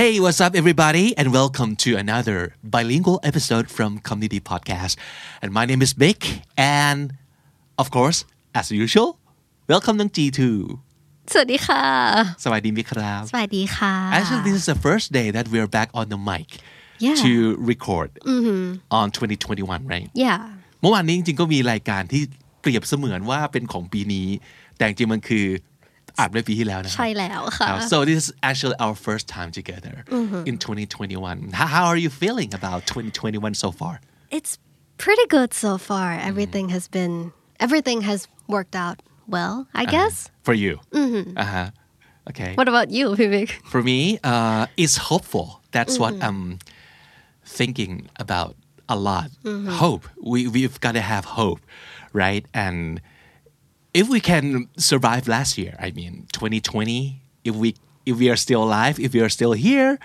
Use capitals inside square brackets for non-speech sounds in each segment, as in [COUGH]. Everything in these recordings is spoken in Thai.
Hey, what's up, everybody, and welcome to another bilingual episode from Community Podcast. And my name is Mick, and of course, as usual, welcome Nung G too. สวัสดีค่ะสวัสดีมิครับ สวัสดีค่ะ Actually, this is the first day that we are back on the mic yeah. to record mm-hmm. on 2021, right? Yeah. เมื่อวานนี้จริงๆก็มีรายการที่เปรียบเสมือนว่าเป็นของปีนี้ แต่จริงๆมันคือ อัดไว้ปีที่แล้วนะครั ใช่แล้วค่ะ ครับ so this is actually our first time together in 2021 how, how are you feeling about 2021 so far it's pretty good so far everything has been everything has worked out well I guess for you uh-huh okay what about you Vivek For me, uh, it's hopeful. That's what I'm thinking about a lot. Hope. We we've got to have hope, right? And if we can survive last year, I mean, 2020. If we if we are still alive, if we are still here,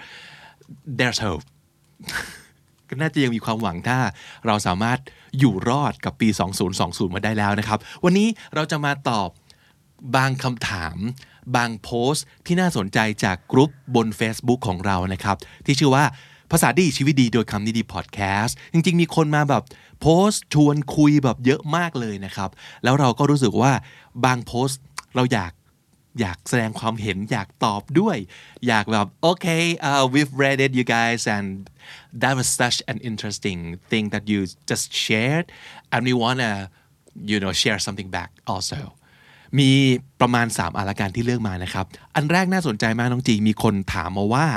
there's hope. ก็น่าจะยังมีความหวังถ้าเราสามารถอยู่รอดกับปี 2020 มาได้แล้วนะครับ วันนี้เราจะมาตอบบางคำถาม บางโพสต์ที่น่าสนใจจากกลุ่มบน Facebook ของเรานะครับ ที่ชื่อว่า ภาษาดีชีวิตดีโดยคำนี้ดีพอดแคสต์จริง ๆ มีคนมาแบบโพสต์ชวนคุยแบบเยอะมากเลยนะครับ แล้วเราก็รู้สึกว่าบางโพสต์เราอยากอยากแสดงความเห็นอยากตอบด้วย อยากแบบ okay uh, we've read it you guys and that was such an interesting thing that you just shared and we wanna you know share something back also มีประมาณ 3อาราการที่เลือกมานะครับ อันแรกน่าสนใจมากน้องจีมีคนถามมาว่า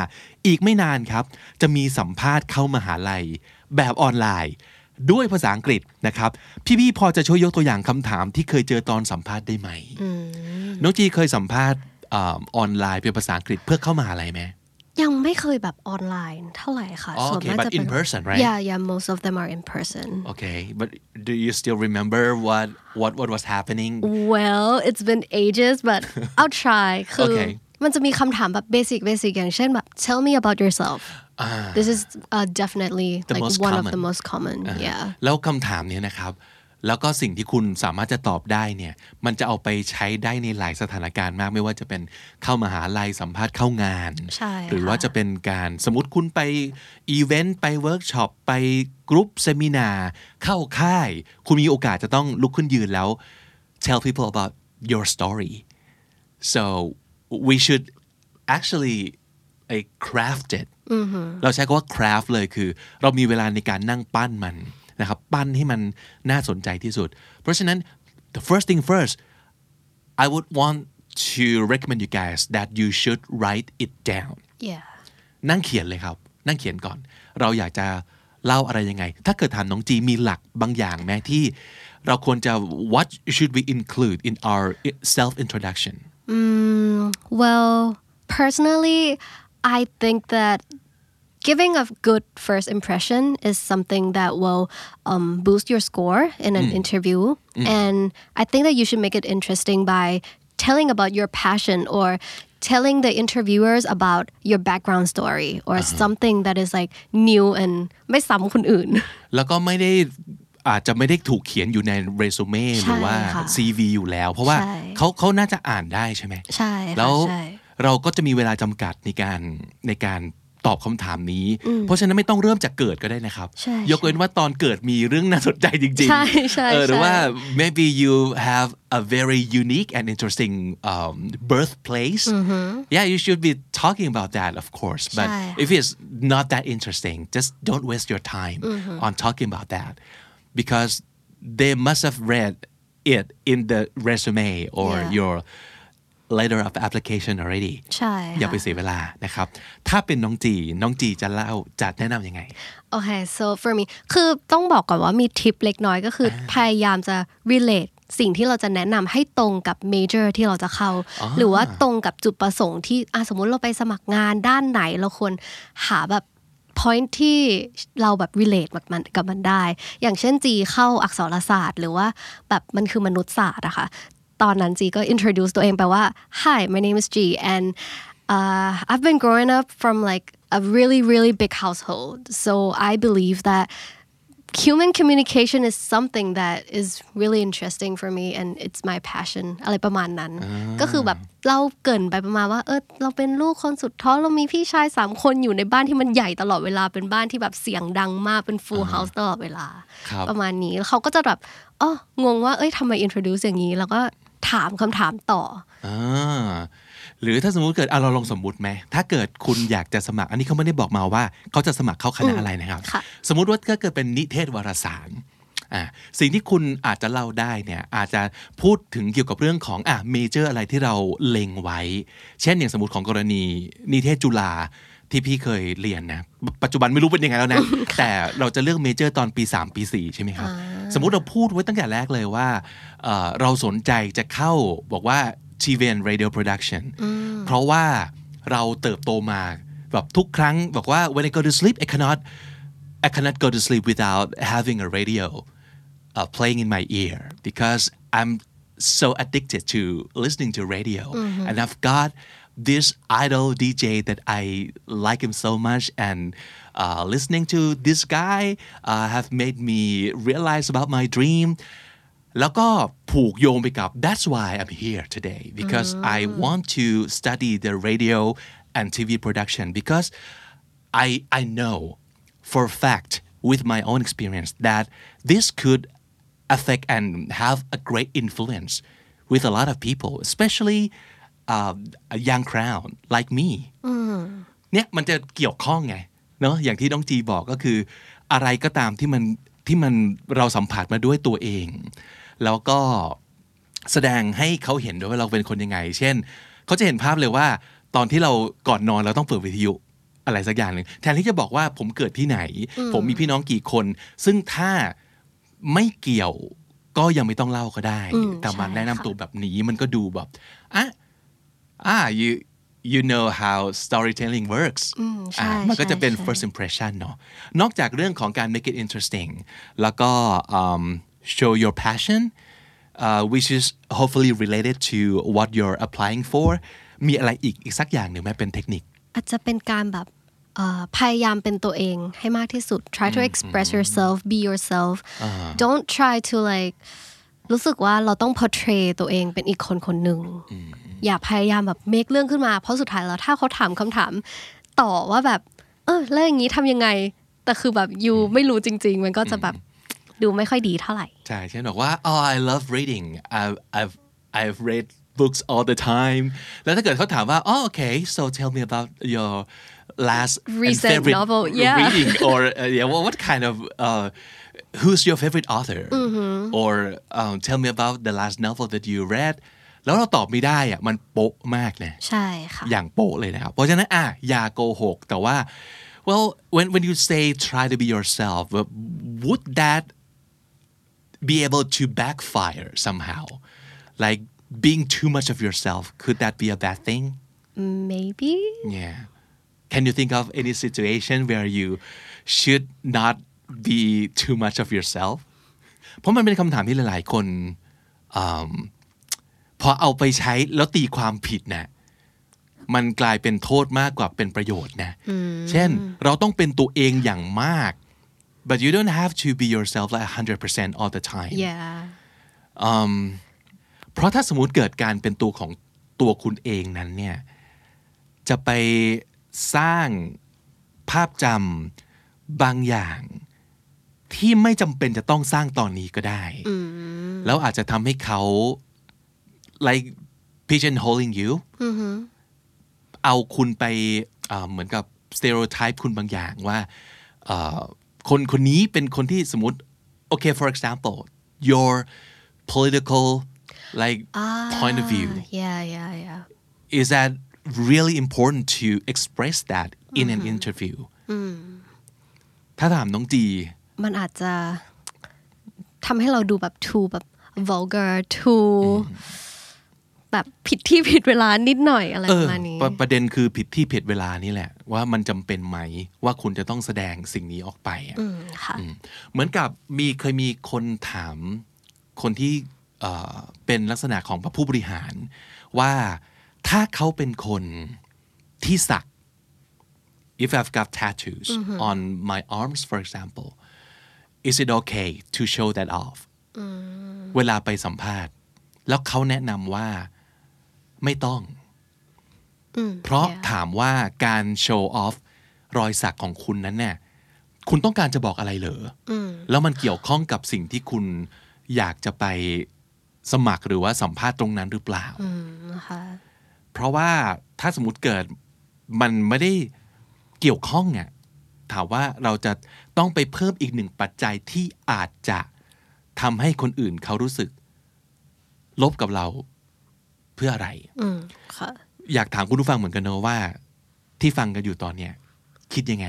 อีกไม่นานครับ จะมีสัมภาษณ์เข้ามหาลัย แบบออนไลน์ ด้วยภาษาอังกฤษนะครับ พี่ๆพอจะช่วยยกตัวอย่างคำถามที่เคยเจอตอนสัมภาษณ์ได้ไหมน้องจีเคยสัมภาษณ์อ่าออนไลน์เป็นภาษาอังกฤษเพื่อเข้ามหาลัยไหม ยังไม่เคยแบบออนไลน์เท่าไหร่ค่ะ อ๋อ ส่วน okay, มาก but จะเป็น in person, right? yeah yeah most of them are in person Okay but do you still remember what what what was happening well it's been ages but [LAUGHS] I'll try คือ Okay. มันจะมีคำถามแบบ basic basic อย่างเช่นแบบ tell me about yourself this is uh, definitely The like most one of common. the most common yeah แล้วคำถามเนี้ยนะครับ แล้วก็สิ่งที่คุณสามารถจะตอบได้เนี่ยมันจะเอาไปใช้ได้ในหลายสถานการณ์มาก ไม่ว่าจะเป็นเข้ามหาลัยสัมภาษณ์เข้างานใช่หรือค่ะว่าจะเป็นการสมมติคุณไปอีเวนต์ไปเวิร์กช็อปไป group seminar เข้าค่าย คุณมีโอกาสจะต้องลุกขึ้นยืนแล้ว tell people about your story so we should actually like craft it เราใช้คำว่า craft เลยคือ เรามีเวลาในการนั่งปั้นมัน นะครับปั้นให้มันน่าสนใจที่สุด เพราะฉะนั้น the first thing first I would want to recommend you guys that you should write it down yeah นั่งเขียนเลยครับ นั่งเขียนก่อน เราอยากจะเล่าอะไรยังไง ถ้าเกิดถามน้องจีมีหลักบางอย่างไหมที่เราควรจะ what should we include in our self introduction Well, personally, I think that giving a good first impression is something that will um, boost your score in an interview. And I think that you should make it interesting by telling about your passion or telling the interviewers about your background story or something that is like new and ไม่ซ้ำคนอื่น แล้วก็ไม่ได้อาจจะไม่ได้ถูกเขียนอยู่ในเรซูเม่หรือว่า ค[LAUGHS] ่ะ CV อยู่แล้ว เพราะว่า ใช่ เขาเขาน่าจะอ่านได้ใช่ไหม ใช่ค่ะ แล้ว ใช่ เราก็จะมีเวลาจำกัดในการในการ ตอบคำถามนี้ เพราะฉะนั้นไม่ต้องเริ่มจากเกิดก็ได้นะครับใช่ยกเว้นว่าตอนเกิดมีเรื่องน่าสนใจจริงใช่ใช่เออหรือใช่ว่า maybe you have a very unique and interesting um, birthplace yeah you should be talking about that of course but ใช่ if it's not that interesting just don't waste your time on talking about that because they must have read it in the resume or Yeah. your letter of application already ใช่อย่าค่ะไปเสียเวลานะครับ ถ้าเป็นน้องจี น้องจีจะเล่าจะแนะนำยังไง โอเค so for me คือต้องบอกก่อนว่ามีทิปเล็กน้อยก็คืออพยายามจะ relate สิ่งที่เราจะแนะนำให้ตรงกับ major ที่เราจะเข้า หรือว่าตรงกับจุดประสงค์ที่อะสมมุติเราไปสมัครงานด้านไหนเราควรหาแบบ point ที่เราแบบ relate กับมันกับมันได้ อย่างเช่นจีเข้าอักษรศาสตร์ หรือว่าแบบมันคือมนุษยศาสตร์อะค่ะ ตอนนั้นจีก็ introduce ตัวเองไปว่า hi my name is G and uh, I've been growing up from like a really really big household so I believe that human communication is something that is really interesting for me and it's my passion อะไรประมาณนั้น ก็คือแบบเราเกรินไปประมาณว่าเออเราเป็นลูกคนสุดท้องเรามีพี่ชายสามคนอยู่ในบ้านที่มันใหญ่ตลอดเวลาเป็นบ้านที่แบบเสียงดังมากเป็น full house ตลอดเวลาครับประมาณนี้แล้วเขาก็จะแบบอ๋องงว่าเอ้ยทำไม introduce อย่างนี้ แล้วก็ ถามคำถามต่ออ่าหรือถ้าสมมุติเกิดเอาเราลองสมมุติไหมถ้าเกิดคุณอยากจะสมัคร อันนี้เขาไม่ได้บอกมาว่า เขาจะสมัครเข้าคณะอะไรนะครับค่ะสมมุติว่าก็เกิดเป็นนิเทศวารสารอ่าสิ่งที่คุณอาจจะเล่าได้เนี่ยอาจจะพูดถึงเกี่ยวกับเรื่องของอะเมเจอร์อะไรที่เราเล็งไว้ เช่นอย่างสมมติของกรณีนิเทศจุฬาที่พี่เคยเรียนนะ ปัจจุบันไม่รู้เป็นยังไงแล้วนะ แต่เราจะเลือกเมเจอร์ตอนปี 3 ปี 4 ใช่ไหมครับ สมมุติเราพูดไว้ตั้งแต่แรกเลยว่า เอ่อเราสนใจจะเข้าบอกว่า TVN Radio Production เพราะว่าเราเติบโตมาแบบทุกครั้งบอกว่า when I go to sleep I cannot I cannot go to sleep without having a radio uh, playing in my ear because I'm so addicted to listening to radio and I've got this idol DJ that I like him so much and uh, listening to this guy uh, have made me realize about my dream แล้วก็ผูกโยงไปกับ that's why I'm here today because I want to study the radio and TV production because I I know for a fact with my own experience that this could affect and have a great influence with a lot of people especially um, a young crowd like me เนี่ยมันจะเกี่ยวข้องไงเนาะอย่างที่น้องจีบอกก็คือ อะไรก็ตามที่มันที่มันเราสัมผัสมาด้วยตัวเอง แล้วก็แสดงให้เขาเห็นด้วยว่าเราเป็นคนยังไง เช่น เขาจะเห็นภาพเลยว่า ตอนที่เราก่อนนอนเราต้องเปิดวิทยุอะไรสักอย่างหนึ่งแทนที่จะบอกว่าผมเกิดที่ไหน ผมมีพี่น้องกี่คน ซึ่งถ้าไม่เกี่ยวก็ยังไม่ต้องเล่าก็ได้อืมแต่มาใช่แนะนำค่ะตัวแบบนี้มันก็ดูแบบอะ ah you you know how storytelling works อืมใช่อะมันก็จะเป็นใช่ first impression เนาะนอกจากเรื่องของการ make it interesting แล้วก็ um, show your passion uh, which is hopefully related to what you're applying for มีอะไรอีกอีกสักอย่างหนึ่งไหมเป็นเทคนิค อาจจะเป็นการแบบเอ่อพยายามเป็นตัวเองให้มากที่สุด try to express yourself be yourself don't try to like รู้สึกว่าเราต้อง portray ตัวเองเป็นอีกคนคนหนึ่งอย่าพยายามแบบ make เรื่องขึ้นมา เพราะสุดท้ายแล้วถ้าเขาถามคำถามต่อว่าแบบ เออแล้วอย่างนี้ทำยังไง แต่คือแบบยูไม่รู้จริง ๆ มันก็จะแบบ ดูไม่ค่อยดีเท่าไหร่ใช่เช่นบอกว่า oh I love reading I've I've I've read books all the time แล้วถ้าเกิดเขาถามว่า oh okay so tell me about your last and Recent favorite novel, yeah. reading or uh, yeah well, what kind of uh, who's your favorite author or um, tell me about the last novel that you read แล้วเราตอบไม่ได้อะมันโป๊ะมากนะใช่ค่ะอย่างโป๊ะเลยนะครับเพราะฉะนั้นอะอย่าโกหกแต่ว่า well when when you say try to be yourself would that be able to backfire somehow like being too much of yourself could that be a bad thing maybe yeah can you think of any situation where you should not be too much of yourself เพราะมันเป็นคำถามที่หลายๆคนอืมพอเอาไปใช้แล้วตีความผิดนะมันกลายเป็นโทษมากกว่าเป็นประโยชน์นะ เช่น เราต้องเป็นตัวเองอย่างมาก but you don't have to be yourself like 100% all the time yeah เพราะถ้าสมมติเกิดการเป็นตัวของตัวคุณเองนั้นเนี่ยจะไปสร้างภาพจำบางอย่าง ที่ไม่จำเป็นจะต้องสร้างตอนนี้ก็ได้ แล้วอาจจะทำให้เขา like pigeonholing you เอาคุณไปเอ่อเหมือนกับ stereotype คุณบางอย่างว่าเอ่อ คนคนนี้เป็นคนที่สมมติ okay for example your political like point of view yeah yeah yeah is that really important to express that in an interview ถ้าถามน้องจี มันอาจจะทำให้เราดูแบบ too แบบ vulgar too แบบผิดที่ผิดเวลานิดหน่อยอะไรเอปอระมาณนี้ประประเด็นคือผิดที่ผิดเวลานี่แหละ ว่ามันจำเป็นไหมว่าคุณจะต้องแสดงสิ่งนี้ออกไปอะอืมค่ะเหมือนกับมีเคยมีคนถามคนที่เอ่อเป็นลักษณะของผู้บริหาร ว่าถ้าเขาเป็นคนที่สัก if I've got tattoos on my arms for example is it okay to show that off เวลาไปสัมภาษณ์ แล้วเขาแนะนำว่า ไม่ต้อง เพราะ yeah ถามว่าการโชว์ออฟรอยสักของคุณนั้นเนี่ยคุณต้องการจะบอกอะไรเหรออแล้วมันเกี่ยวข้องกับสิ่งที่คุณอยากจะไปสมัครหรือว่าสัมภาษณ์ตรงนั้นหรือเปล่านะคะเพราะว่าถ้าสมมติเกิดมันไม่ได้เกี่ยวข้องเนี่ยถามว่าเราจะต้องไปเพิ่มอีกหนึ่งปัจจัยที่อาจจะทำให้คนอื่นเขารู้สึก ลบกับเรา เพื่ออะไรอืมค่ะอยากถามคุณผู้ฟังเหมือนกันเนอะว่า ที่ฟังกันอยู่ตอนเนี้ยคิดยังไง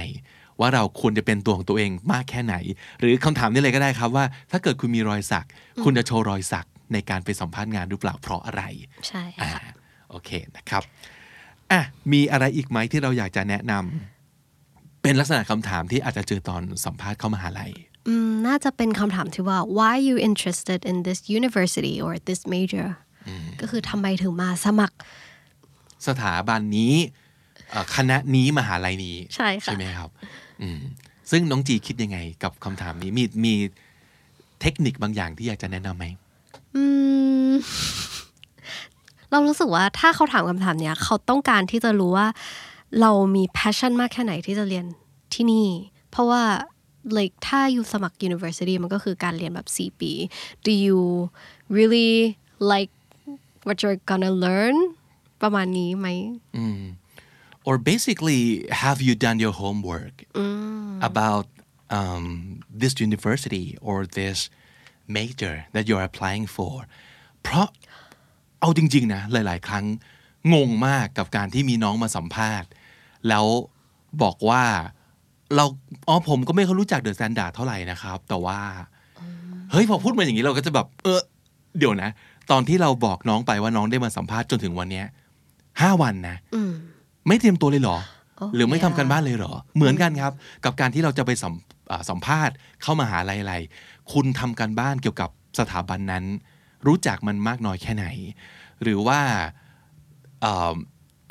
ว่าเราควรจะเป็นตัวของตัวเองมากแค่ไหน หรือคำถามนี้เลยก็ได้ครับว่า ถ้าเกิดคุณมีรอยสัก คุณจะโชว์รอยสักในการไปสัมภาษณ์งานหรือเปล่าเพราะอะไร ใช่อ่าค่ะโอเคนะครับอะมีอะไรอีกไหมที่เราอยากจะแนะนำเป็นลักษณะคำถามที่อาจจะเจอตอนสัมภาษณ์เข้ามหาลัยอืมน่าจะเป็นคำถามที่ว่า why are you interested in this university or this major ก็คือทำไมถึงมาสมัคร สถาบันนี้เอ่อคณะนี้มหาลัยนี้ใช่ค่ะไหมครับอืมซึ่งน้องจีคิดยังไงกับคำถามนี้มีมีเทคนิคบางอย่างที่อยากจะแนะนำไหมอืมเรารู้สึกว่าถ้าเขาถามคำถามเนี้ย เขาต้องการที่จะรู้ว่า เรามี passion มากแค่ไหนที่จะเรียนที่นี่ เพราะว่า like ถ้าอยู่สมัคร university มันก็คือการเรียนแบบ 4 ปี do you really like what you're gonna learn ประมาณนี้ไหม or basically have you done your homework about um, this university or this major that you're applying for เพราะเอาจริง ๆ นะ หลาย ๆ ครั้งงงมากกับการที่มีน้องมาสัมภาษณ์ แล้วบอกว่าเราอ๋อผมก็ไม่ค่อยรู้จักเดอะ t แ n นดาร์ดเท่าไหร่นะครับ แต่ว่า เฮ้ย พอพูดมาอย่างนี้เราก็จะแบบ เออ เดี๋ยวนะ ตอนที่เราบอกน้องไปว่าน้องได้มาสัมภาษณ์จนถึงวันเนี้ยห้าวันนะไม่เตรียมตัวเลยเหรอ หรือไม่ทำกันบ้านเลยเหรอ เหมือนกันครับ กับการที่เราจะไปสัมอ่าสัมภาษณ์เข้ามาหาลัยอะไรคุณทำการบ้านเกี่ยวกับสถาบันนั้น รู้จักมันมากน้อยแค่ไหน หรือว่าเอ่อ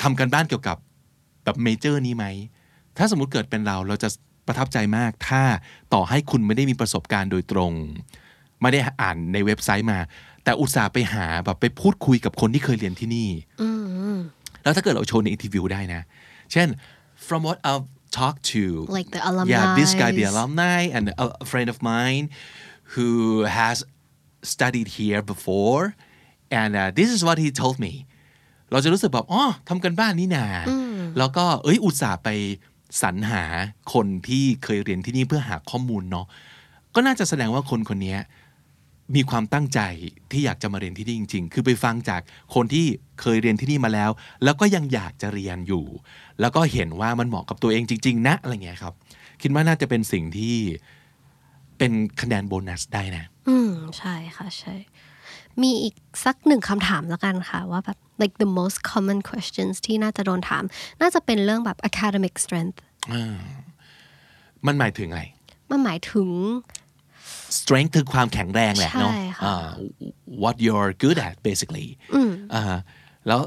ทำกันบ้านเกี่ยวกับแบบเมเจอร์นี้ไหม ถ้าสมมุติเกิดเป็นเราเราจะประทับใจมาก ถ้าต่อให้คุณไม่ได้มีประสบการณ์โดยตรง ไม่ได้อ่านในเว็บไซต์มา แต่อุตส่าห์ไปหาแบบไปพูดคุยกับคนที่เคยเรียนที่นี่แล้วถ้าเกิดเราโชว์ในอินทิวิวได้นะ เช่น from what I've talked to Like the alumni yeah this guy the alumni and a, a friend of mine who has studied here before and uh, this is what he told me เราจะรู้สึกแบบอ๋อทำกันบ้านนี่นาแล้วก็เอ้ยอุตส่าห์ไปสรรหาคนที่เคยเรียนที่นี่เพื่อหาข้อมูลเนาะก็น่าจะแสดงว่าคนคนนี้ มีความตั้งใจที่อยากจะมาเรียนที่นี่จริง ๆ คือไปฟังจากคนที่เคยเรียนที่นี่มาแล้ว แล้วก็ยังอยากจะเรียนอยู่ แล้วก็เห็นว่ามันเหมาะกับตัวเองจริง ๆ นะอะไรเงี้ยครับ คิดว่าน่าจะเป็นสิ่งที่เป็นคะแนนโบนัสได้นะ อืมใช่ค่ะใช่ มีอีกสักหนึ่งคำถามแล้วกันค่ะว่าแบบ like the most common questions ที่น่าจะโดนถาม น่าจะเป็นเรื่องแบบ academic strength มันหมายถึงอะไร มันหมายถึง strength คือความแข็งแรงแหละเนาะใช่ค่ะอ่า what you're good at basically อ่าแล้ว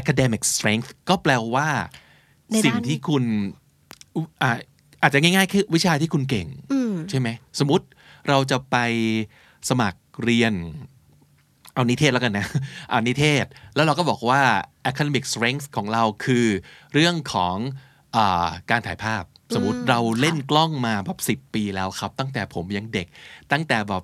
academic strength ก็แปลว่าในด้านสิ่งที่คุณอุอ่าอาจจะง่ายๆ คือวิชาที่คุณเก่ง ใช่ไหม สมมติเราจะไปสมัครเรียน เอานิเทศแล้วกันนะเอานิเทศ แล้วเราก็บอกว่า academic strength ของเราคือเรื่องของอาการถ่ายภาพ สมมติเราเล่นกล้องมาแบบสิบ10ปีแล้วครับ ตั้งแต่ผมยังเด็ก ตั้งแต่แบบ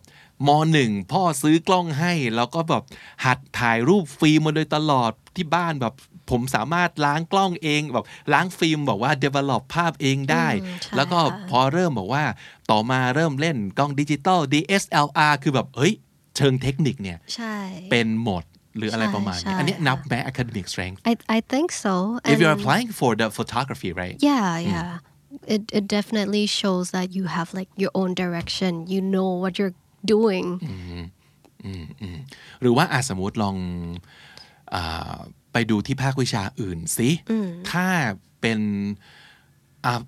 มหนึ่งพ่อซื้อกล้องให้ แล้วก็แบบหัดถ่ายรูปฟิล์มมาโดยตลอดที่บ้านแบบผมสามารถล้างกล้องเองแบบล้างฟิล์มบอกว่า develop ภาพเองได้อืมใช่แล้วก็ค่ะพอเริ่มบอกว่าต่อมาเริ่มเล่นกล้องดิจิตอล DSLR คือแบบเฮ้ย เชิงเทคนิคเนี่ยใช่เป็นหมดหรืออะไรใช่ประมาณนี้ใช่อันเนี้ยค่ะนับแม้ academic strength I I think so if you're And- applying for the photography right yeah yeah it it definitely shows that you have like your own direction you know what you're doing หรือว่าอาสมมติลอง อ่าไปดูที่ภาควิชาอื่นสิถ้าเป็นอ่า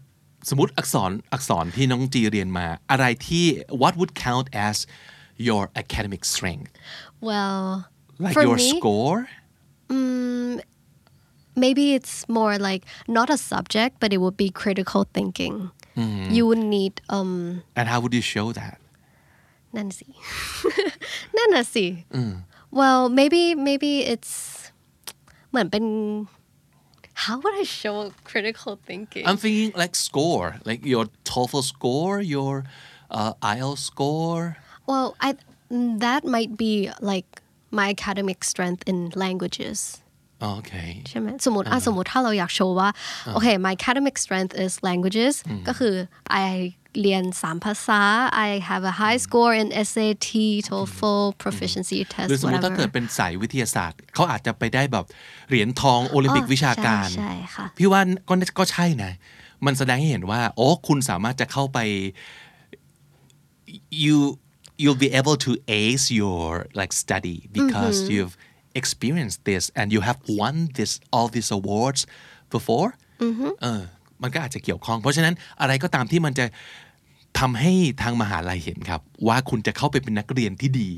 สมมติอักษรอักษรที่น้องจีเรียนมา อะไรที่ what would count as your academic strength well like for your me score maybe it's more like not a subject but it would be critical thinking you would need um and how would you show that นั่นสิ [LAUGHS] นั่นน่ะสิ well maybe maybe it's เหมือนเป็น how would I show critical thinking I'm thinking like score like your TOEFL score your uh, IELTS score well I that might be like my academic strength in languages okay ใช่ไหมสมมติอะสมมติถ้าเราอยากโชว์ว่าโอเค my academic strength is languages ก็คือ I เรียนสามภาษา I have a high score in SAT TOEFL proficiency ห test รือสมมติถ้า whatever เกิดเป็นสายวิทยาศาสตร์ เขาอาจจะไปได้แบบเหรียญทองโอลิมปิกอ๋อวิชาการใช่ใช่ค่ะ พี่ว่าก็ก็ใช่นะ มันแสดงให้เห็นว่า โอ้คุณสามารถจะเข้าไป you you'll be able to ace your like study because you've experienced this and you have won this all these awards before เออมันก็อาจจะเกี่ยวข้อง เพราะฉะนั้นอะไรก็ตามที่มันจะทำให้ทางมหาลัยเห็นครับ ว่าคุณจะเข้าไปเป็นนักเรียนที่ดี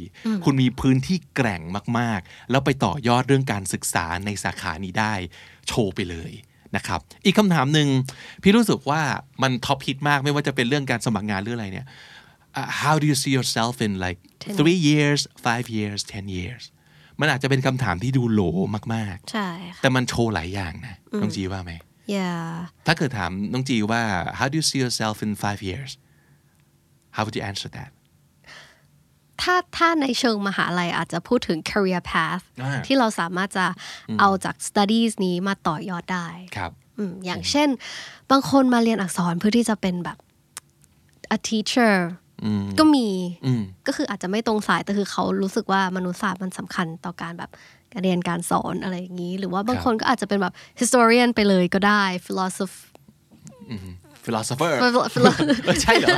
คุณมีพื้นที่แกร่งมากๆ แล้วไปต่อยอดเรื่องการศึกษาในสาขานี้ได้ โชว์ไปเลยนะครับ อีกคำถามหนึ่งพี่รู้สึกว่ามันท็อปฮิตมากไม่ว่าจะเป็นเรื่องการสมัครงานหรืออะไรเนี่ย uh, how do you see yourself in like three years five years ten years มันอาจจะเป็นคำถามที่ดูโหลมากใช่ๆค่ะแต่มันโชว์หลายอย่างนะ น้องจีว่าไหม yeah ถ้าเกิดถามน้องจีว่า how do you see yourself in five years how would you answer that ถ้าถ้าในเชิงมหาลัยอาจจะพูดถึง career path อ่าที่เราสามารถจะเอาจาก studies นี้มาต่อยอดได้ครับอืมอย่างเช่น บางคนมาเรียนอักษรเพื่อที่จะเป็นแบบ a teacher ก็มีอืมก็คืออาจจะไม่ตรงสายแต่คือเขารู้สึกว่ามนุษยศาสตร์มันสำคัญต่อการแบบการเรียนการสอนอะไรอย่างนี้ หรือว่าบางคนก็อาจจะเป็นแบบ historian ไปเลยก็ได้ philosopher philosopher เออใช่เหรอ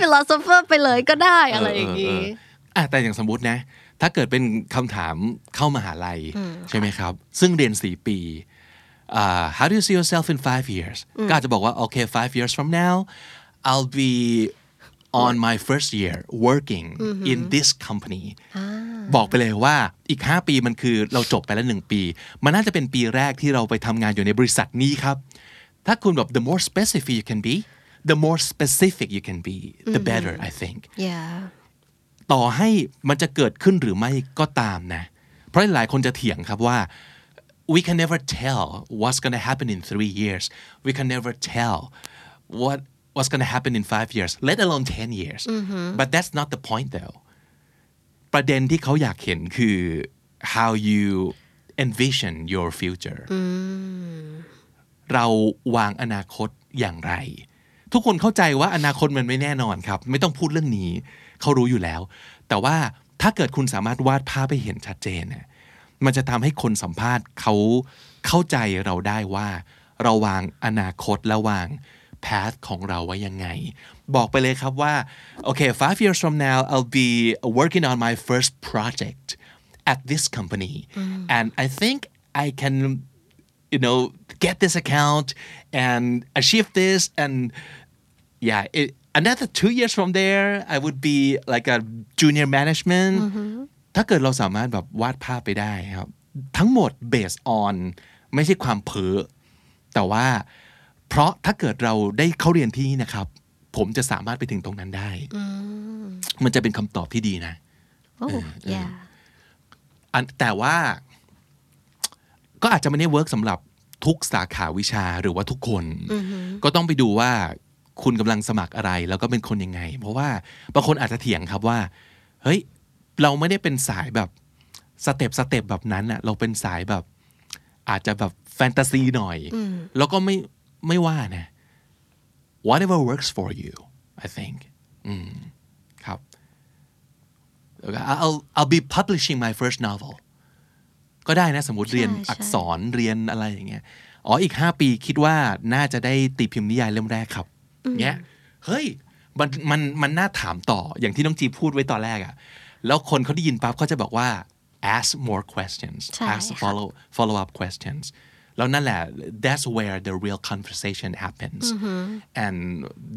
philosopher ไปเลยก็ได้อะไรอย่างเอนี้อเอออะแต่อย่างสมมตินะ ถ้าเกิดเป็นคำถามเข้ามหาลัยใช่ไหมครับ ซึ่งเรียน4ปีอ่า how do you see yourself in five years ก็อาจจะบอกว่าโอเค five years from now I'll be on my first year working in this company บอกไปเลยว่าอีก 5 ปีมันคือเราจบไปแล้ว 1 ปี มันน่าจะเป็นปีแรกที่เราไปทำงานอยู่ในบริษัทนี้ครับ ถ้าคุณแบบ the more specific you can be the more specific you can be the better I think yeah ต่อให้มันจะเกิดขึ้นหรือไม่ก็ตามนะ เพราะหลายคนจะเถียงครับว่า we can never tell what's going to happen in three years we can never tell what what's going to happen in five years let alone ten years but that's not the point though ประเด็นที่เขาอยากเห็นคือ how you envision your future เราวางอนาคตอย่างไร ทุกคนเข้าใจว่าอนาคตมันไม่แน่นอนครับ ไม่ต้องพูดเรื่องนี้ เขารู้อยู่แล้ว แต่ว่าถ้าเกิดคุณสามารถวาดภาพให้เห็นชัดเจนเนี่ยมันจะทำให้คนสัมภาษณ์เขาเข้าใจเราได้ว่า เราวางอนาคตและวาง path ของเราไว้ยังไง บอกไปเลยครับว่าโอเค five years from now I'll be working on my first project at this company and I think I can you know get this account and achieve this and yeah it, another two years from there I would be like a junior management ถ้าเกิดเราสามารถแบบวาดภาพไปได้ครับ ทั้งหมด based on ไม่ใช่ความเพ้อแต่ว่า เพราะถ้าเกิดเราได้เข้าเรียนที่นี่นะครับ ผมจะสามารถไปถึงตรงนั้นได้ มันจะเป็นคำตอบที่ดีนะ oh yeah อันแต่ว่า ก็อาจจะไม่ได้เวิร์กสำหรับทุกสาขาวิชาหรือว่าทุกคน ก็ต้องไปดูว่าคุณกำลังสมัครอะไร แล้วก็เป็นคนยังไง เพราะว่าบางคนอาจจะเถียงครับว่า เฮ้ย เราไม่ได้เป็นสายแบบสเต็ปสเต็ปแบบนั้นอะเราเป็นสายแบบ อาจจะแบบแฟนตาซีหน่อย แล้วก็ไม่ ไม่ว่านะ whatever works for you I think อืมครับ I'll I'll be publishing my first novel ก็ได้นะสมมติเรียนใช่อักษรเรียนอะไรอย่างเงี้ยอ๋ออีก 5 ปีคิดว่าน่าจะได้ตีพิมพ์นิยายเล่มแรกครับเงี้ยเฮ้ยมันมันมันน่าถามต่ออย่างที่น้องจีพูดไว้ตอนแรกอะแล้วคนเขาได้ยินปั๊บเขาจะบอกว่า ask more questions ใช่ ask ค่ะ follow follow up questions แล้วนั่นแหละ that's where the real conversation happens and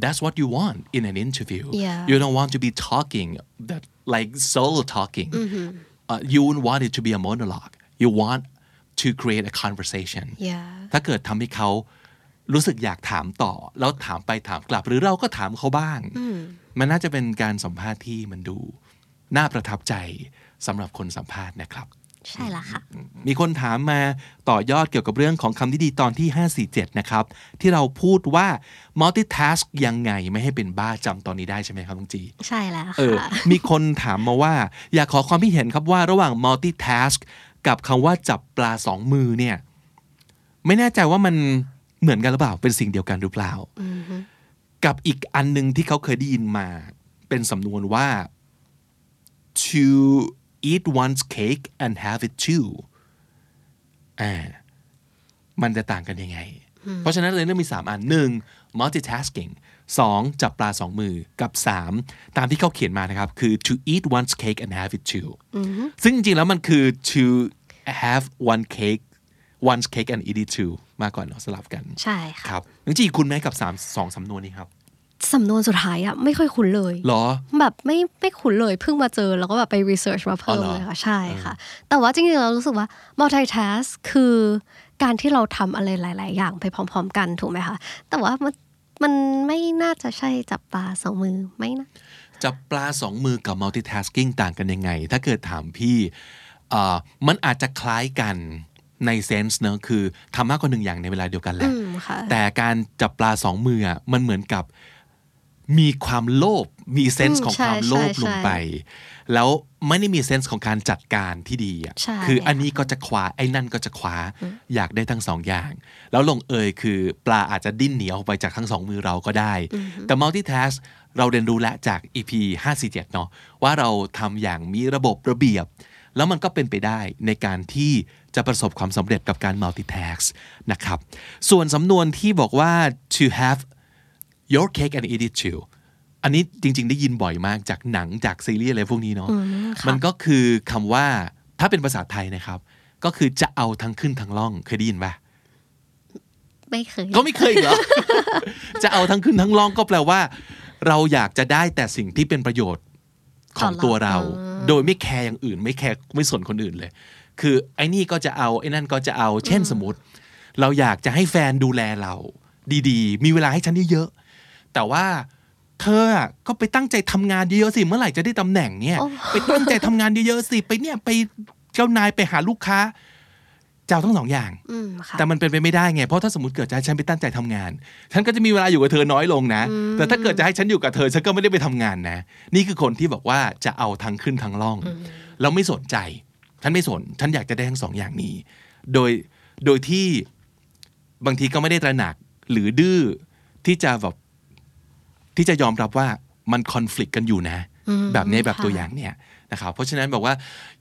that's what you want in an interview Yeah. you don't want to be talking that like solo talking uh, you wouldn't want it to be a monologue you want to create a conversation yeah ถ้าเกิดทำให้เขารู้สึกอยากถามต่อ แล้วถามไปถามกลับ หรือเราก็ถามเขาบ้าง มันน่าจะเป็นการสัมภาษณ์ที่มันดู น่าประทับใจสำหรับคนสัมภาษณ์นะครับ ใช่ละค่ะ มีคนถามมาต่อยอดเกี่ยวกับเรื่องของคำที่ดีตอนที่ 547 นะครับ ที่เราพูดว่า multitask ยังไงไม่ให้เป็นบ้าจำตอนนี้ได้ใช่ไหมครับลุงจี ใช่แล้วเออค่ะมีคนถามมาว่า อยากขอความคิดเห็นครับว่าระหว่าง multitask กับคำว่าจับปลาสองมือเนี่ย ไม่แน่ใจว่ามันเหมือนกันหรือเปล่า เป็นสิ่งเดียวกันหรือเปล่า กับอีกอันหนึ่งที่เขาเคยได้ยินมา เป็นสำนวนว่า to eat one's cake and have it too อ่ามันจะต่างกันยังไง เพราะฉะนั้นเลยต้องมี 3 อันหนึ่ง multitasking 2. จับปลาสองมือกับ 3 ตามที่เขาเขียนมานะครับ คือ to eat one's cake and have it too ซึ่งจริงๆแล้วมันคือ to have one cake one's cake and eat it too มากกว่าเนาะสลับกัน ใช่ค่ะครับจริงๆคุณไหมกับ 3 2สำนวนนี้ครับ สำนวนสุดท้ายอะไม่ค่อยคุ้นเลยหรอ แบบไม่ไม่คุ้นเลยเพิ่งมาเจอแล้วก็แบบไป research มาเพิ่มอ๋อเหรอเลยค่ะใช่ค่ะ แต่ว่าจริงๆเรารู้สึกว่า multitask คือการที่เราทำอะไรหลาย ๆ อย่างไปพร้อม ๆ กันถูกไหมคะแต่ว่ามันมันไม่น่าจะใช่จับปลาสองมือไม่นะจับปลาสองมือกับ multitasking ต่างกันยังไง ถ้าเกิดถามพี่เอ่อมันอาจจะคล้ายกันใน sense เนอะคือทำมากกว่าหนึ่งอย่างในเวลาเดียวกันแหละอืมค่ะแต่การจับปลาสองมืออะมันเหมือนกับ มีความโลภมีเซนส์อืมของใช่ความโลภใช่ลงไป แล้วไม่ได้มี sense ของการจัดการที่ดีอะใช่คืออันนี้ก็จะคว้าไอ้นั่นก็จะคว้าอยากได้ทั้งสองอย่าง แล้วลงเอยคือปลาอาจจะดิ้นหนีออกไปจากทั้งสองมือเราก็ได้ แต่ multitask เราเรียนรู้แล้วจาก EP 547 เนาะว่าเราทำอย่างมีระบบระเบียบ แล้วมันก็เป็นไปได้ในการที่จะประสบความสำเร็จกับการ multitask นะครับ ส่วนสำนวนที่บอกว่า to have your cake and eat it too อันนี้จริง ๆ ได้ยินบ่อยมากจากหนังจากซีรีส์อะไรพวกนี้เนาะมันก็คือคำว่าถ้าเป็นภาษาไทยนะครับ ก็คือจะเอาทั้งขึ้นทั้งล่องเคยได้ยินปะไม่เคยก็ไม่เคยอีกเหรอจะเอาทั้งขึ้นทั้งล่องก็แปลว่า เราอยากจะได้แต่สิ่งที่เป็นประโยชน์ของต่อเราตัวเราอ่าโดยไม่แคร์อย่างอื่น ไม่แคร์ไม่สนคนอื่นเลย คือไอ้นี่ก็จะเอาไอ้นั่นก็จะเอา เช่นสมมติ เราอยากจะให้แฟนดูแลเรา ดีๆ มีเวลาให้ฉันเยอะๆ แต่ว่าเธออะก็ไปตั้งใจทำงานเยอะๆสิเมื่อไหร่จะได้ตำแหน่งเนี่ย ไปตั้งใจทำงานเยอะๆสิไปเนี่ยไปเจ้านายไปหาลูกค้าจะเอาทั้งสองอย่างอืมค่ะแต่มันเป็นไปไม่ได้ไงเพราะถ้าสมมติเกิดจะให้ฉันไปตั้งใจทำงาน ฉันก็จะมีเวลาอยู่กับเธอน้อยลงนะ แต่ถ้าเกิดจะให้ฉันอยู่กับเธอฉันก็ไม่ได้ไปทำงานนะ นี่คือคนที่บอกว่าจะเอาทั้งขึ้นทั้งล่องแล้วไม่สนใจ ฉันไม่สน ฉันอยากจะได้ทั้งสองอย่างนี้ โดยโดยที่บางทีก็ไม่ได้ตระหนักหรือดื้อที่จะแบบ ที่จะยอมรับว่ามันคอน FLICT กันอยู่นะ แบบนี้แบบค่ะตัวอย่างเนี่ยนะครับเพราะฉะนั้นบอกว่า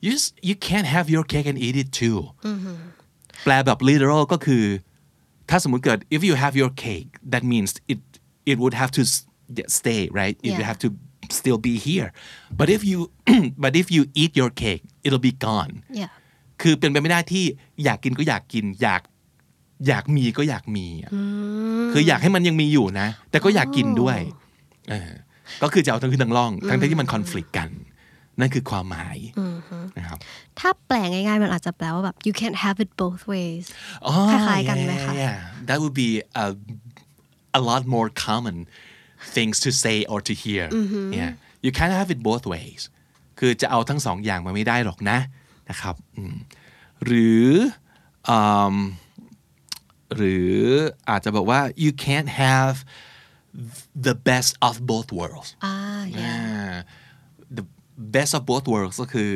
you s- you can't have your cake and eat it too แปลแบบ literal ก็คือ ถ้าสมมุติเกิด if you have your cake that means it it would have to s- stay right it would Yeah. have to still be here but if you but if you eat your cake it'll be gone yeah คือเป็นไปไม่ได้ที่อยากกินก็อยากกินอยากอยากมีก็อยากมีอะคืออยากให้มันยังมีอยู่นะ แต่ก็อยากกินด้วยเออ ก็คือจะเอาทั้งขึ้นทั้งล่อง ทั้งที่มันคอน FLICT กัน นั่นคือความหมายนะครับถ้าแปลง่ายๆ มันอาจจะแปลว่าแบบ you can't have it both ways อ๋อคล้ายๆกันไหมคะ yeah, yeah, yeah. That would be a a lot more common things to say or to hear yeah you can't have it both ways คือจะเอาทั้งสองอย่างมาไม่ได้หรอกนะนะครับอืมหรืออืมหรืออาจจะบอกว่า you can't have the best of both worlds อ่า yeah yeah the best of both worlds ก็คือ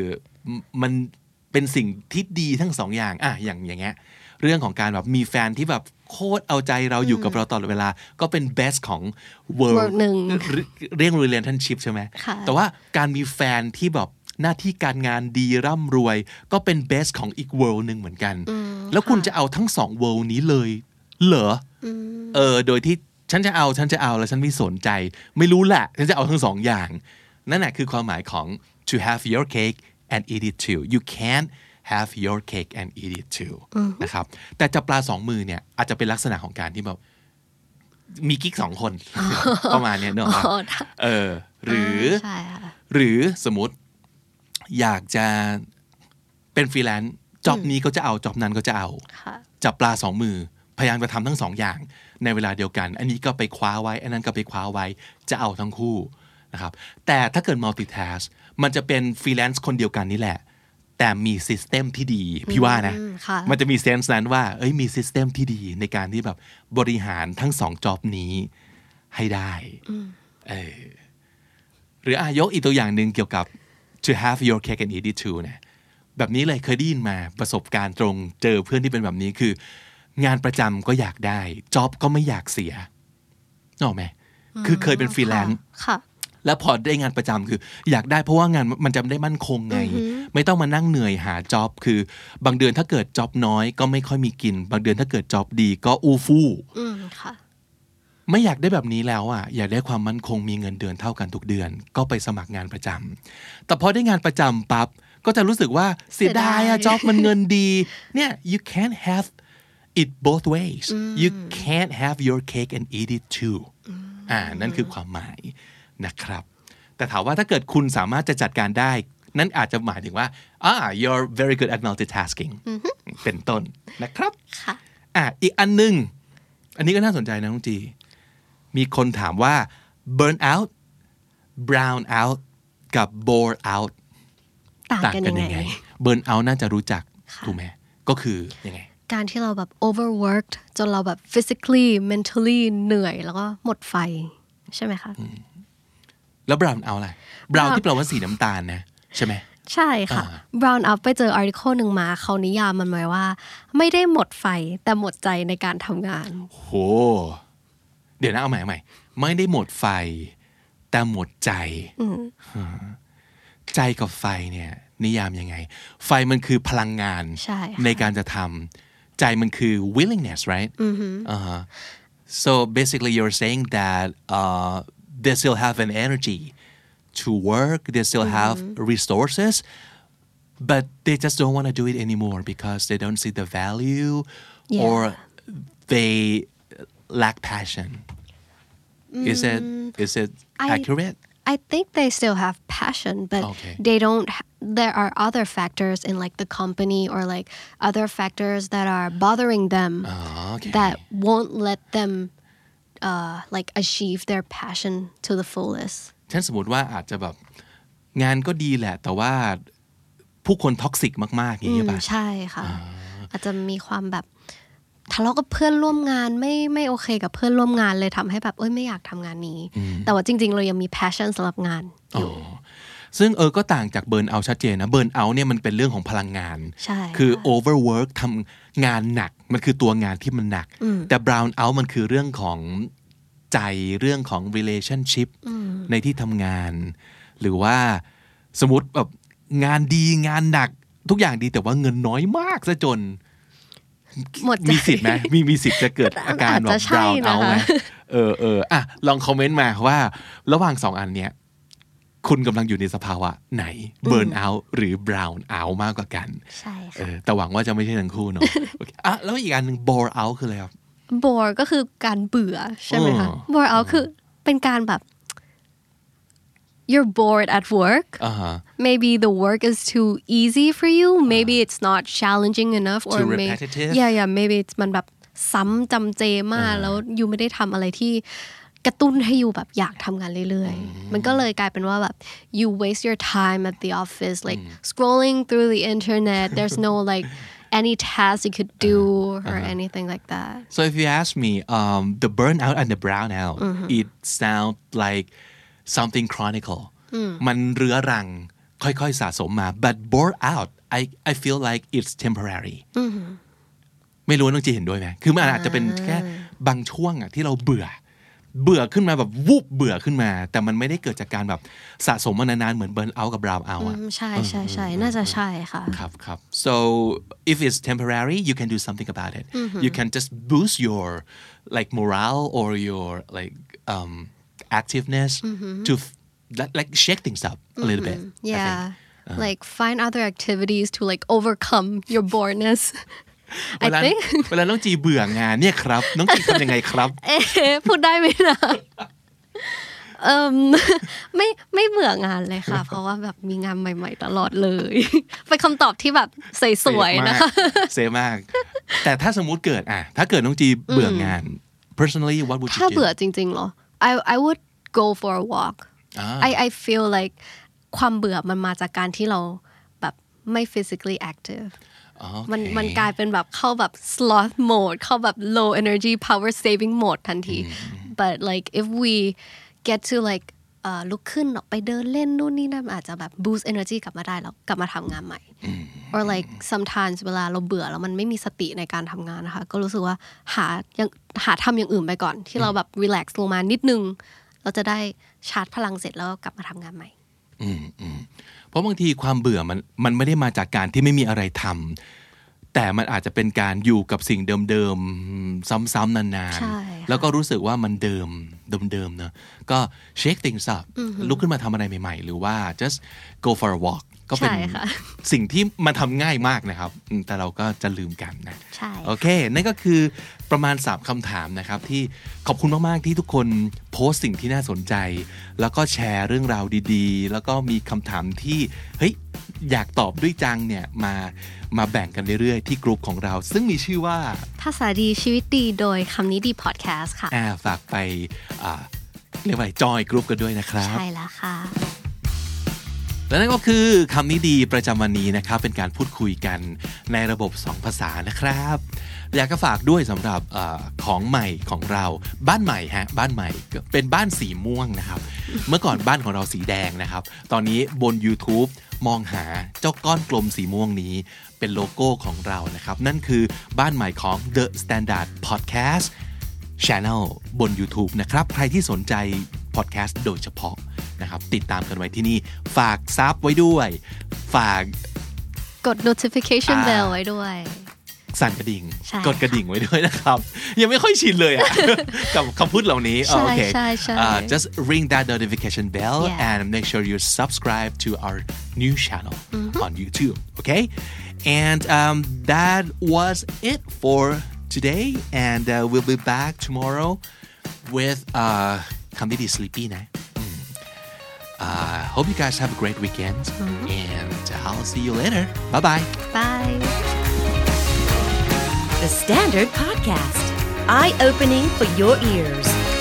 มมันเป็นสิ่งที่ดีทั้งสองอย่างอะอย่างอย่างเงี้ยเรื่องของการแบบมีแฟนที่แบบโคตรเอาใจเราอยู่กับเราตลอดเวลา ก็เป็น best ของ world World หนึ่งเรื่อง relationship ใช่ไหมค่ะแต่ว่าการมีแฟนที่แบบหน้าที่การงานดีร่ำรวย ก็เป็น best ของอีก world หนึ่งเหมือนกัน แล้วคุณจะเอาทั้งสอง world นี้เลย เหรออเออโดยที่ ฉันจะเอาฉันจะเอาแล้วฉันไม่สนใจ ไม่รู้แหละ ฉันจะเอาทั้งสองอย่าง นั่นแหละคือความหมายของ to have your cake and eat it too you can't have your cake and eat it too นะครับแต่จับปลาสองมือเนี่ยอาจจะเป็นลักษณะของการที่แบบมีกิ๊กสองคน ประมาณเนี้ยเนอะเออ หรือใช่ค่ะหรือสมมติอยากจะเป็นฟรีแลนซ์ job นี้ก็จะเอา job นั้นก็จะเอาค่ะจับปลาสองมือ พยายามจะทำทั้งสองอย่าง ในเวลาเดียวกัน อันนี้ก็ไปคว้าไว้ อันนั้นก็ไปคว้าไว้ จะเอาทั้งคู่นะครับ แต่ถ้าเกิด multitask มันจะเป็นฟรีแลนซ์คนเดียวกันนี่แหละ แต่มี system ที่ดี พี่ว่านะอืมค่ะมันจะมี sense นั้นว่า เอ้ย มี system ที่ดีในการที่แบบบริหารทั้งสอง job นี้ให้ได้เออหรืออะยกอีกตัวอย่างหนึ่งเกี่ยวกับ to have your cake and eat it too เนี่ยแบบนี้เลยเคยได้ยินมาประสบการณ์ตรงเจอเพื่อนที่เป็นแบบนี้คือ งานประจำก็อยากได้ job ก็ไม่อยากเสียนึกออกไหมคือเคยเป็นฟรีแลนซ์ค่ะแล้วพอได้งานประจำคือ อยากได้เพราะว่างานมันจะได้มั่นคงไง ไม่ต้องมานั่งเหนื่อยหา job คือบางเดือนถ้าเกิด job น้อยก็ไม่ค่อยมีกิน บางเดือนถ้าเกิด job ดีก็อูฟู่อืมค่ะไม่อยากได้แบบนี้แล้วอะอยากได้ความมั่นคงมีเงินเดือนเท่ากันทุกเดือน ก็ไปสมัครงานประจำแต่พอได้งานประจำปั๊บก็จะรู้สึกว่าเสียดายอะเสียดายจ็อบมันเงินดีเนี่ย you can't have it both ways you can't have your cake and eat it too อ่านั่นคือความหมายนะครับ แต่ถามว่าถ้าเกิดคุณสามารถจะจัดการได้ นั่นอาจจะหมายถึงว่าอ่า you're very good at multitasking เป็นต้นนะครับค่ะอะอีกอันหนึ่งอันนี้ก็น่าสนใจนะน้องจี มีคนถามว่า burn out brown out กับ bore out ต่างกันยังไง burn out น่าจะรู้จักค่ะถูกไหมก็คือยังไง การที่เราแบบ overworked จนเราแบบ physically mentally เหนื่อยแล้วก็หมดไฟ ใช่ไหมคะแล้ว brown out อะไร brown brown ที่แปลว่าสีน้ำตาลนะ ใช่ไหมใช่ค่ะ brown up ไปเจอ article หนึ่งมาเขานิยามมันไว้ว่า ไม่ได้หมดไฟแต่หมดใจในการทำงาน โห เดี๋ยวนะเอาใหม่เอาใหม่ไม่ได้หมดไฟ แต่หมดใจ ใจกับไฟเนี่ย นิยามยังไง ไฟมันคือพลังงานใช่ค่ะในการจะทำ ใจมันคือ willingness right uh-huh. so basically you're saying that uh, they still have an energy to work they still have resources but they just don't want to do it anymore because they don't see the value or they lack passion is it is it I- accurate I think they still have passion, but Okay. they don't. ha- There are other factors in like the company or like other factors that are bothering them Oh, okay. that won't let them uh, like achieve their passion to the fullest. เช่นสมมติว่าอาจจะแบบงานก็ดีแหละ แต่ว่าผู้คน toxic มากๆอย่างนี้อืมป่ะใช่ค่ะ อาจจะมีความแบบทะเลาะกับเพื่อนร่วมงานไม่ไม่โอเคกับเพื่อนร่วมงานเลยทำให้แบบเอ้ยไม่อยากทำงานนี้ แต่ว่าจริง ๆ เรายังมี passion สำหรับงานอยู่ ซึ่งเออก็ต่างจาก burnout ชัดเจนนะ burnout เนี่ยมันเป็นเรื่องของพลังงานใช่คือค่ะ overwork ทำงานหนักมันคือตัวงานที่มันหนัก แต่ brown out มันคือเรื่องของใจเรื่องของ relationship ในที่ทำงาน หรือว่าสมมติแบบงานดีงานหนักทุกอย่างดีแต่ว่าเงินน้อยมากซะจนหมดใจมีสิทธิ์ไหมมีมีสิทธิ์จะเกิดอาการแบบอาจจะใช่ brown นะคะ out ไหมเออเอออะลองคอมเมนต์มาว่า ระหว่างสองอันเนี้ย คุณกำลังอยู่ในสภาวะไหน burn out หรือ brown out มากกว่ากันใช่เอค่ะอแต่หวังว่าจะไม่ใช่ทั้งคู่เนาะโอเคอะแล้วอีกอันหนึ่ง bore out คืออะไรครับ bore ก็คือการเบื่อใช่ไหมคะอ๋อ bore out คือเป็นการแบบ you're bored at work อ่าฮะ maybe the work is too easy for you maybe it's not challenging enough or Too may- repetitive yeah yeah maybe it's มันแบบซ้ำจำเจมากแล้วยูไม่ได้ทำอะไรที่ กระตุ้นให้ยูแบบอยากทำงานเรื่อยๆ มันก็เลยกลายเป็นว่าแบบ you waste your time at the office like scrolling through the internet there's no like any task you could do or anything like that so if you ask me um the burnout and the brown out it sound like something chronicle มันเรื้อรังค่อยๆสะสมมา but bore out I I feel like it's temporary ไม่รู้ว่าน้องจีเห็นด้วยไหมคือมันอาจจะเป็นแค่บางช่วงอะที่เราเบื่อ เบื่อขึ้นมาแบบวูบเบื่อขึ้นมา แต่มันไม่ได้เกิดจากการแบบสะสมมานานๆเหมือนเบิร์นเอากับบราวน์เอาอะอืมใช่ใช่ใช่น่าจะใช่ค่ะครับครับ so if it's temporary you can do something about it you can just boost your like morale or your like um activeness to f- like like shake things up a little bit I think. yeah like find other activities to like overcome your boredness เว I ลา think เวลาน้องจีเบื่องานเนี่ยครับ น้องจีทำยังไงครับ เอ๊ะพูดได้ไหมนะเอ่มไม่ไม่เบื่องานเลยค่ะ เพราะว่าแบบมีงานใหม่ ๆ ตลอดเลยเป็นคำตอบที่แบบสวยๆนะคะเซฟมาก แต่ถ้าสมมุติเกิดอะถ้าเกิดน้องจีเบื่องาน personally what would you ถ้า do เบื่อจริงๆเหรอ I I would go for a walk อ่า I I feel like ความเบื่อมันมาจากการที่เราแบบไม่ physically active อ๋อ มันโอเคมันกลายเป็นแบบเข้าแบบ sloth mode เข้าแบบ low energy power saving mode ทันที but like if we get to like เอ่อลุกขึ้นออกไปเดินเล่นนู่นนี่นั่นมันอาจจะแบบ boost energy กลับมาได้แล้วกลับมาทำงานใหม่ or like sometimes เวลาเราเบื่อแล้วมันไม่มีสติในการทำงานนะคะ ก็รู้สึกว่าหาอย่างหาทำอย่างอื่นไปก่อน ที่เราแบบ relax ลงมานิดนึง เราจะได้ชาร์จพลังเสร็จแล้วก็กลับมาทำงานใหม่ อืมอืมเพราะบางทีความเบื่อมันมันไม่ได้มาจากการที่ไม่มีอะไรทำแต่มันอาจจะเป็นการอยู่กับสิ่งเดิมๆซ้ำๆนานใช่ๆค่ะแล้วก็รู้สึกว่ามันเดิมเดิมๆเนอะก็ shake things up ลุกขึ้นมาทำอะไรใหม่ๆ หรือว่า just go for a walk ก็เป็นใช่ค่ะสิ่งที่มันทำง่ายมากนะครับอืมแต่เราก็จะลืมกันนะใช่โอเค นั่นก็คือ ประมาณ 3คำถามนะครับ ที่ขอบคุณมาก ๆ ที่ทุกคนโพสต์สิ่งที่น่าสนใจ แล้วก็แชร์เรื่องราวดี ๆ แล้วก็มีคำถามที่เฮ้ยอยากตอบด้วยจังเนี่ยมามาแบ่งกันเรื่อย ๆ ที่กลุ่มของเรา ซึ่งมีชื่อว่า ภาษาดีชีวิตดีโดยคำนี้ดีพอดแคสต์ค่ะอ่าฝากไปอ่าเรียกว่าจอยกลุ่มกันด้วยนะครับ ใช่แล้วค่ะ และนั่นก็คือคำนี้ดีประจำวันนี้นะครับ เป็นการพูดคุยกันในระบบ 2 ภาษานะครับ อยากจะฝากด้วยสำหรับอของใหม่ของเราบ้านใหม่ฮะบ้านใหม่เป็นบ้านสีม่วงนะครับ เมื่อก่อนบ้านของเราสีแดงนะครับ ตอนนี้บน YouTube มองหาเจ้าก้อนกลมสีม่วงนี้เป็นโลโก้ของเรานะครับ นั่นคือบ้านใหม่ของ The Standard Podcast Channel บน YouTube นะครับ ใครที่สนใจพอดแคสต์โดยเฉพาะ นะครับ ติดตามกันไว้ที่นี่ ฝากซับไว้ด้วย ฝากกด notification อ่า bell ไว้ด้วย สั่นกระดิ่งใช่กดกระดิ่งไว้ด้วยนะครับ ยังไม่ค่อยชินเลยอะกับคำพูดเหล่านี้ใช่โอเคใช่ใช่ Uh, just ring that notification bell Yeah. and make sure you subscribe to our new channel Mm-hmm. on YouTube okay and um, that was it for today and uh, we'll be back tomorrow with uh, คำดีดี sleepy นะ uh, hope you guys have a great weekend and I'll see you later. Bye bye. Bye The Standard Podcast, eye opening for your ears.